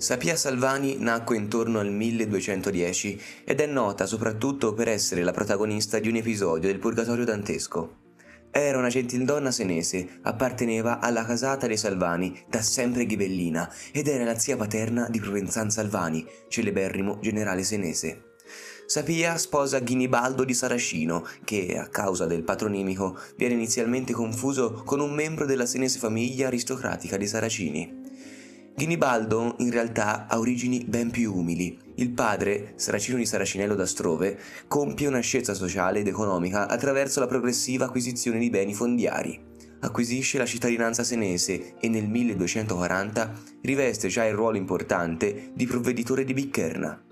Sapia Salvani nacque intorno al 1210 ed è nota soprattutto per essere la protagonista di un episodio del Purgatorio dantesco. Era una gentildonna senese, apparteneva alla casata dei Salvani, da sempre ghibellina, ed era la zia paterna di Provenzan Salvani, celeberrimo generale senese. Sapia sposa Ghinibaldo di Saracino, che, a causa del patronimico, viene inizialmente confuso con un membro della senese famiglia aristocratica dei Saracini. Ghinibaldo in realtà ha origini ben più umili. Il padre, Saracino di Saracinello d'Astrove, compie una scelta sociale ed economica attraverso la progressiva acquisizione di beni fondiari. Acquisisce la cittadinanza senese e nel 1240 riveste già il ruolo importante di provveditore di Biccherna.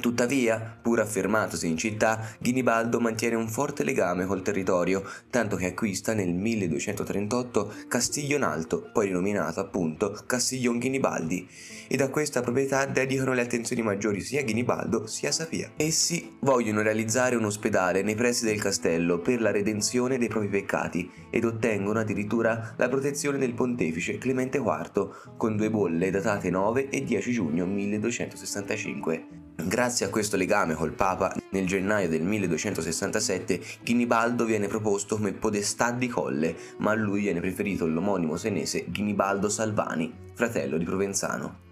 Tuttavia, pur affermatosi in città, Ghinibaldo mantiene un forte legame col territorio, tanto che acquista nel 1238 Castiglion Alto, poi rinominato appunto Castiglion Ghinibaldi, e da questa proprietà dedicano le attenzioni maggiori sia a Ghinibaldo sia a Sapia. Essi vogliono realizzare un ospedale nei pressi del castello per la redenzione dei propri peccati ed ottengono addirittura la protezione del pontefice Clemente IV con due bolle datate 9 e 10 giugno 1265. Grazie a questo legame col Papa, nel gennaio del 1267 Ghinibaldo viene proposto come podestà di colle, ma a lui viene preferito l'omonimo senese Ghinibaldo Salvani, fratello di Provenzano.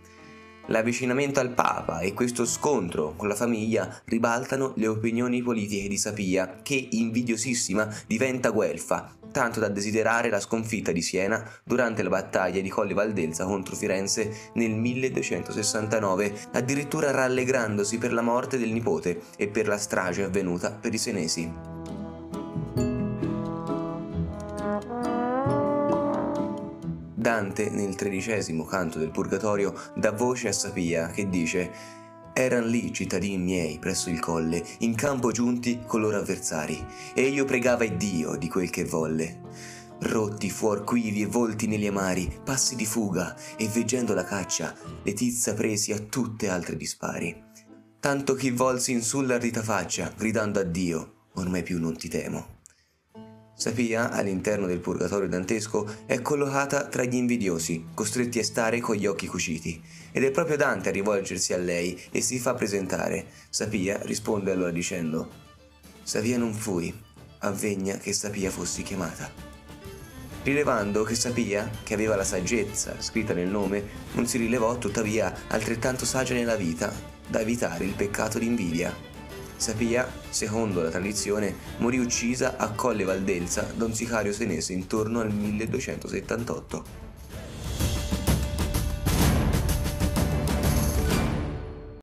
L'avvicinamento al Papa e questo scontro con la famiglia ribaltano le opinioni politiche di Sapia, che, invidiosissima, diventa guelfa, tanto da desiderare la sconfitta di Siena durante la battaglia di Colli Valdelsa contro Firenze nel 1269, addirittura rallegrandosi per la morte del nipote e per la strage avvenuta per i senesi. Dante, nel tredicesimo canto del Purgatorio, dà voce a Sapia che dice Eran lì cittadini miei presso il colle, in campo giunti con loro avversari, e io pregava Dio di quel che volle. Rotti fuor quivi e volti negli amari, passi di fuga, e veggendo la caccia, letizia presi a tutte altre dispari. Tanto chi volsi in sulla ardita faccia, gridando a Dio, ormai più non ti temo. Sapia, all'interno del purgatorio dantesco, è collocata tra gli invidiosi, costretti a stare con gli occhi cuciti. Ed è proprio Dante a rivolgersi a lei e si fa presentare. Sapia risponde allora dicendo: Savia non fui, avvegna che Sapia fossi chiamata. Rilevando che Sapia, che aveva la saggezza scritta nel nome, non si rilevò tuttavia altrettanto saggia nella vita da evitare il peccato di invidia. Sapia, secondo la tradizione, morì uccisa a Colle Valdelsa da un sicario senese intorno al 1278.